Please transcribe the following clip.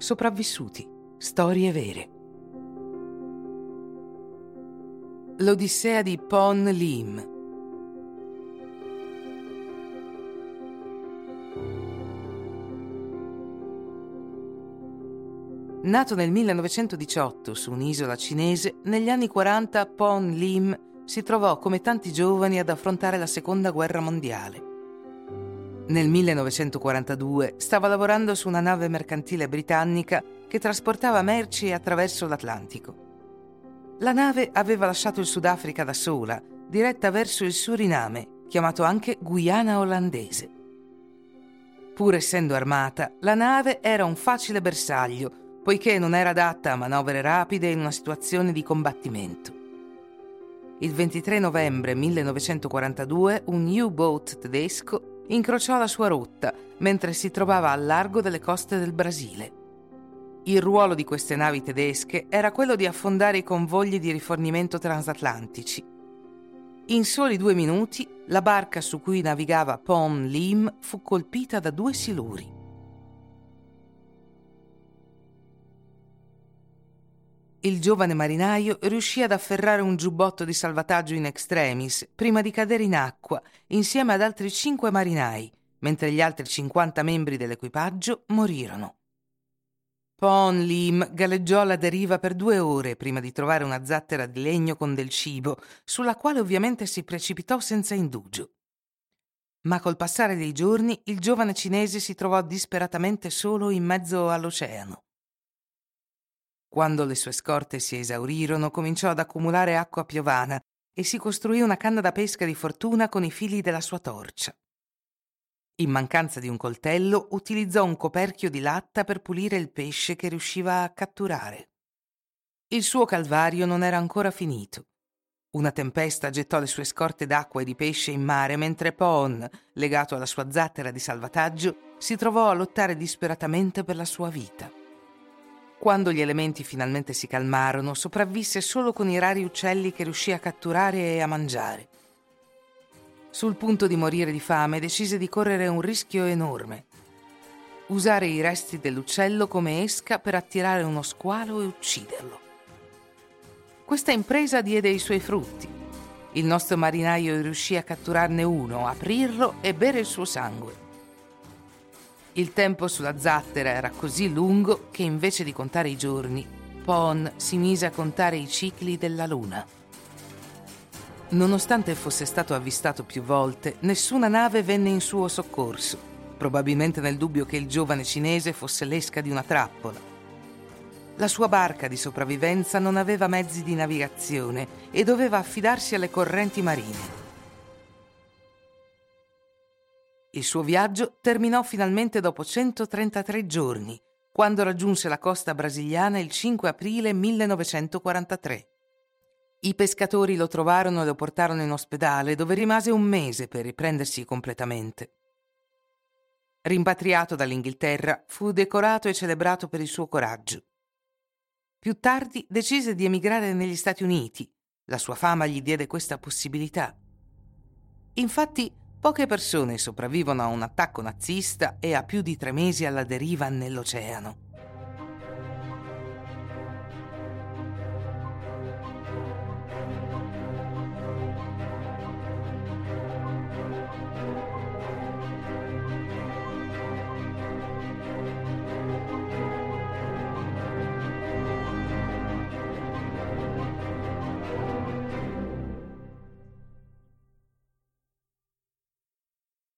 Sopravvissuti. Storie vere. L'Odissea di Pon Lim. Nato nel 1918 su un'isola cinese, negli anni 40 Pon Lim si trovò come tanti giovani ad affrontare la Seconda Guerra Mondiale. Nel 1942 stava lavorando su una nave mercantile britannica che trasportava merci attraverso l'Atlantico. La nave aveva lasciato il Sudafrica da sola, diretta verso il Suriname, chiamato anche Guyana olandese. Pur essendo armata, la nave era un facile bersaglio, poiché non era adatta a manovre rapide in una situazione di combattimento. Il 23 novembre 1942 un U-boat tedesco incrociò la sua rotta mentre si trovava al largo delle coste del Brasile. Il ruolo di queste navi tedesche era quello di affondare i convogli di rifornimento transatlantici. In soli due minuti, la barca su cui navigava Pom Lim fu colpita da due siluri. Il giovane marinaio riuscì ad afferrare un giubbotto di salvataggio in extremis prima di cadere in acqua insieme ad altri cinque marinai, mentre gli altri 50 membri dell'equipaggio morirono. Pon Lim galleggiò alla deriva per due ore prima di trovare una zattera di legno con del cibo, sulla quale ovviamente si precipitò senza indugio. Ma col passare dei giorni il giovane cinese si trovò disperatamente solo in mezzo all'oceano. Quando le sue scorte si esaurirono, cominciò ad accumulare acqua piovana e si costruì una canna da pesca di fortuna con i fili della sua torcia. In mancanza di un coltello, utilizzò un coperchio di latta per pulire il pesce che riusciva a catturare. Il suo calvario non era ancora finito. Una tempesta gettò le sue scorte d'acqua e di pesce in mare mentre Pon, legato alla sua zattera di salvataggio, si trovò a lottare disperatamente per la sua vita. Quando gli elementi finalmente si calmarono, sopravvisse solo con i rari uccelli che riuscì a catturare e a mangiare. Sul punto di morire di fame, decise di correre un rischio enorme. Usare i resti dell'uccello come esca per attirare uno squalo e ucciderlo. Questa impresa diede i suoi frutti. Il nostro marinaio riuscì a catturarne uno, aprirlo e bere il suo sangue. Il tempo sulla zattera era così lungo che invece di contare i giorni, Pon si mise a contare i cicli della luna. Nonostante fosse stato avvistato più volte, nessuna nave venne in suo soccorso, probabilmente nel dubbio che il giovane cinese fosse l'esca di una trappola. La sua barca di sopravvivenza non aveva mezzi di navigazione e doveva affidarsi alle correnti marine. Il suo viaggio terminò finalmente dopo 133 giorni, quando raggiunse la costa brasiliana il 5 aprile 1943. I pescatori lo trovarono e lo portarono in ospedale, dove rimase un mese per riprendersi completamente. Rimpatriato dall'Inghilterra, fu decorato e celebrato per il suo coraggio. Più tardi decise di emigrare negli Stati Uniti. La sua fama gli diede questa possibilità. Infatti, Poche persone sopravvivono a un attacco nazista e a più di tre mesi alla deriva nell'oceano.